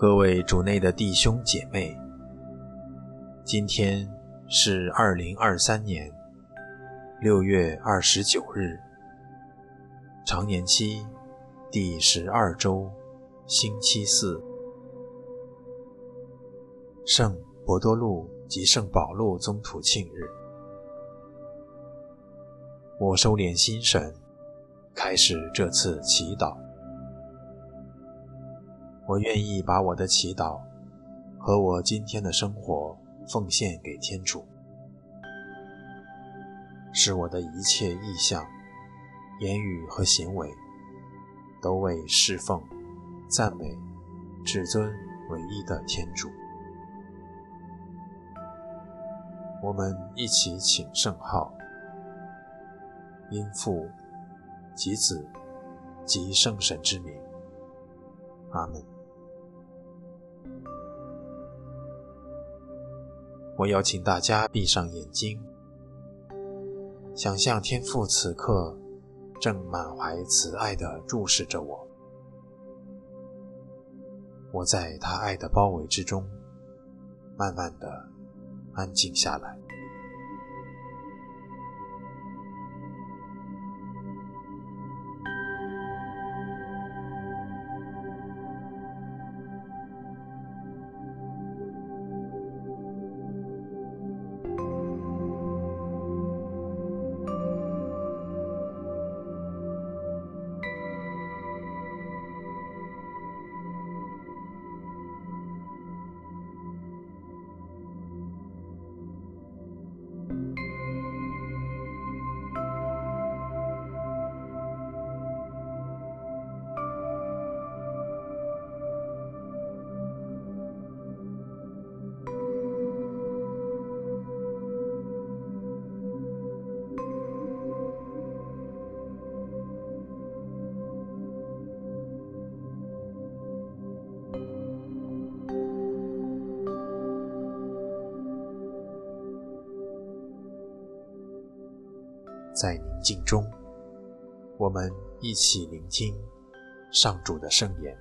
各位主内的弟兄姐妹，今天是二零二三年六月二十九日，常年期第十二周，星期四，圣伯多禄及圣保禄宗徒庆日。我收敛心神，开始这次祈祷。我愿意把我的祈祷和我今天的生活奉献给天主，使我的一切意向、言语和行为都为侍奉、赞美、至尊唯一的天主。我们一起请圣号，因父及子及圣神之名，阿门。我邀请大家闭上眼睛，想象天父此刻正满怀慈爱地注视着我，我在他爱的包围之中，慢慢地安静下来。在宁静中，我们一起聆听上主的圣言。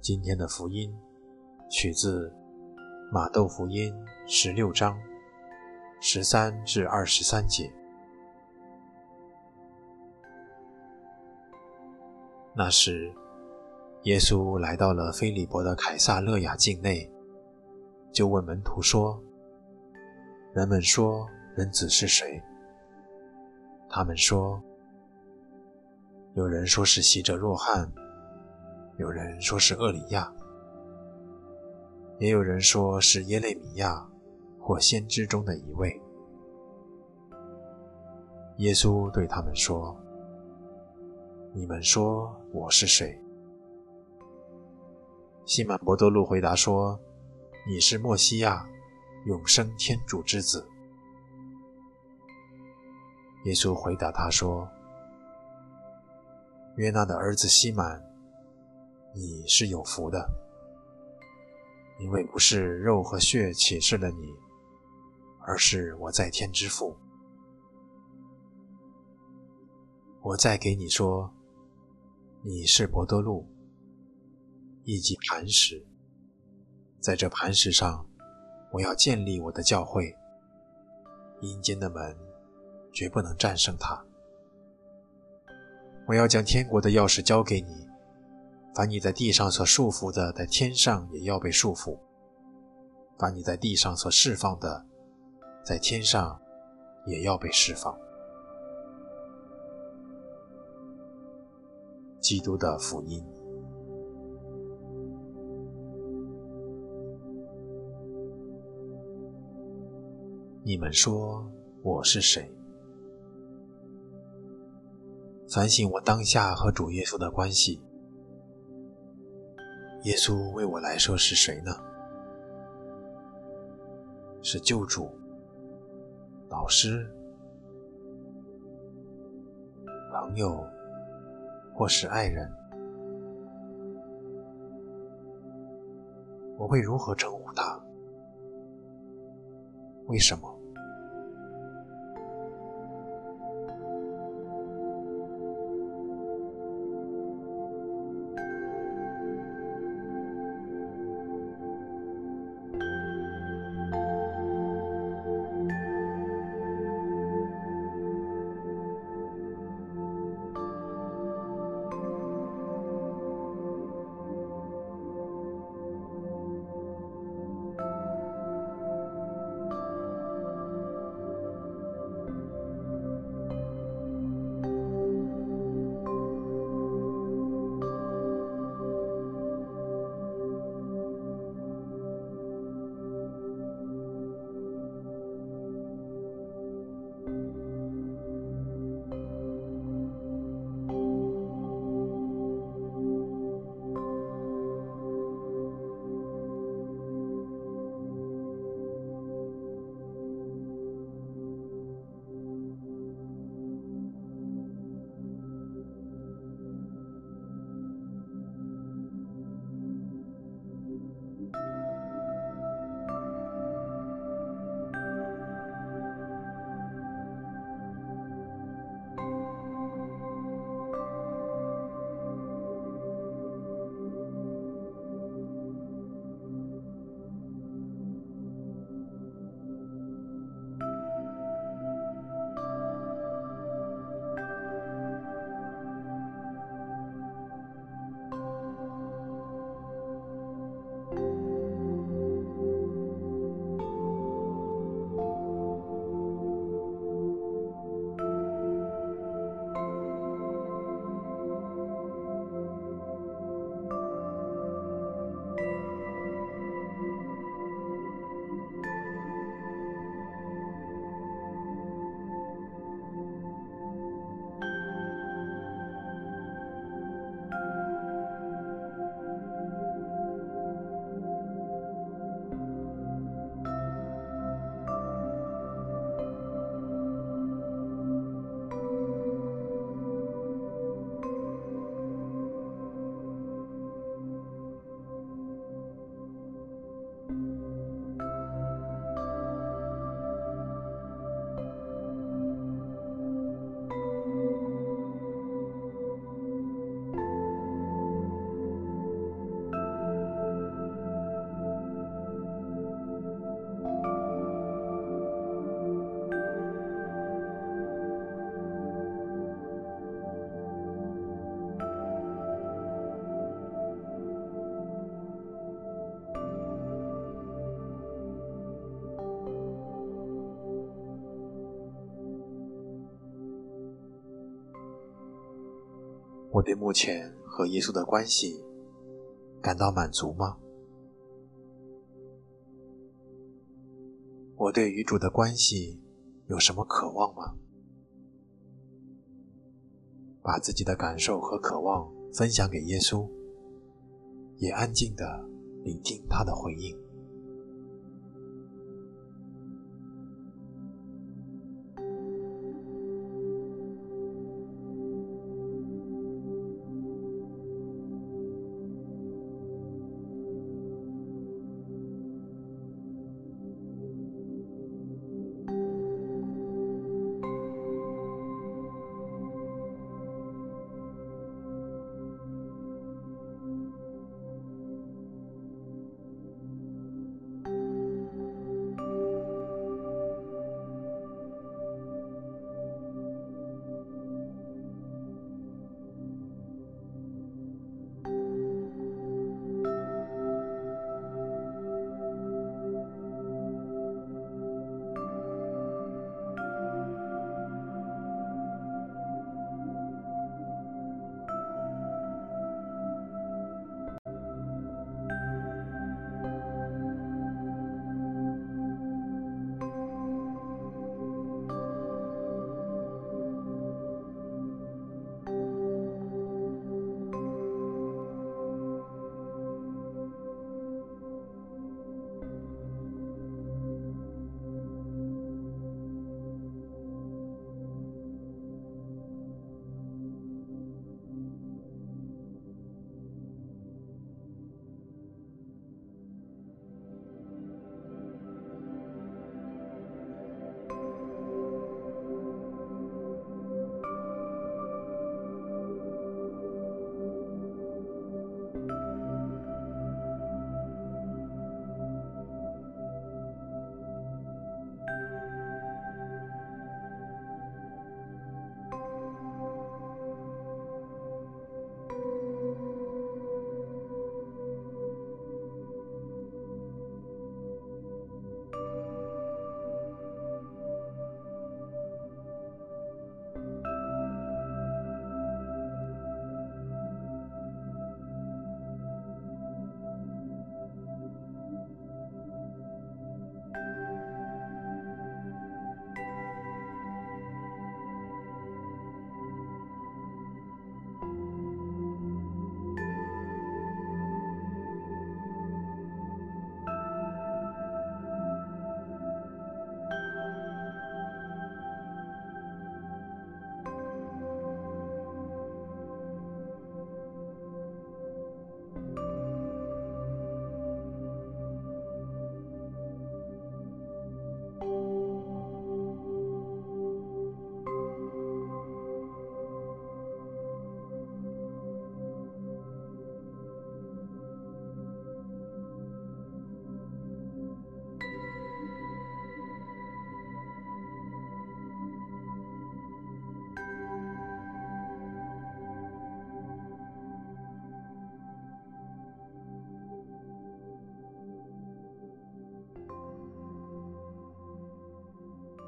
今天的福音取自马窦福音十六章十三至二十三节。那时，耶稣来到了菲利伯的凯撒勒雅境内，就问门徒说。人们说人子是谁？他们说，有人说是洗者若翰，有人说是厄里亚，也有人说是耶利米亚或先知中的一位。耶稣对他们说：“你们说我是谁？”西满伯多禄回答说：“你是默西亚。”永生天主之子。耶稣回答他说：“约纳的儿子西满，你是有福的，因为不是肉和血启示了你，而是我在天之父。我再给你说，你是伯多禄，以及磐石，在这磐石上。”我要建立我的教会，阴间的门绝不能战胜它。我要将天国的钥匙交给你，凡你在地上所束缚的，在天上也要被束缚；凡你在地上所释放的，在天上也要被释放。基督的福音。你们说我是谁？反省我当下和主耶稣的关系。耶稣为我来说是谁呢？是救主、老师、朋友，或是爱人？我会如何称呼他？为什么？我对目前和耶稣的关系感到满足吗？我对与主的关系有什么渴望吗？把自己的感受和渴望分享给耶稣，也安静地聆听他的回应。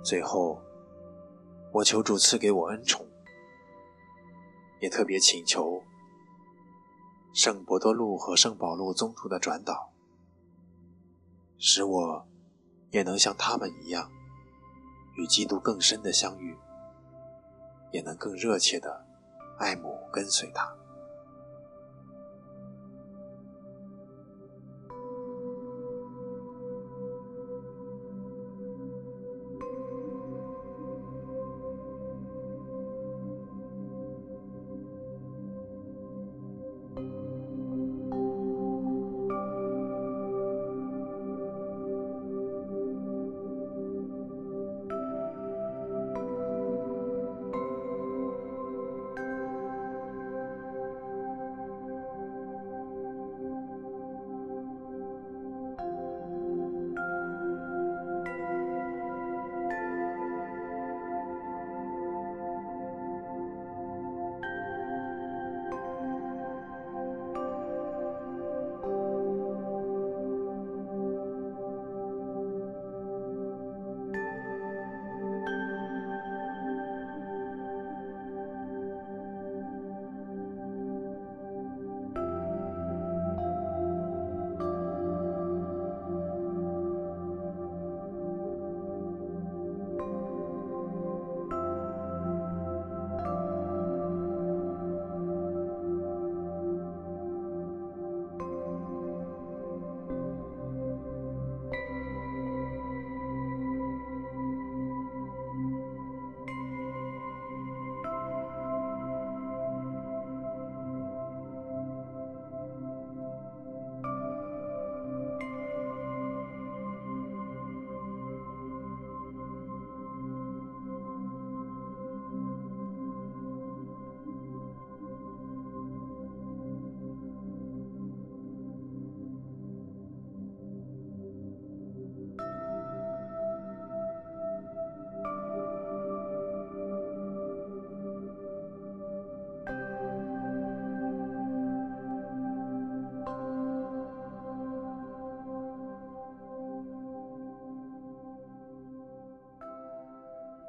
最后，我求主赐给我恩宠，也特别请求圣伯多禄和圣保禄宗徒的转导，使我也能像他们一样，与基督更深的相遇，也能更热切的爱慕跟随他。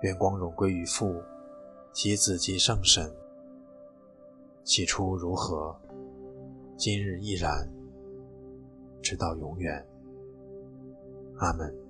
愿光荣归于父、及子、及圣神。起初如何，今日亦然，直到永远。阿门。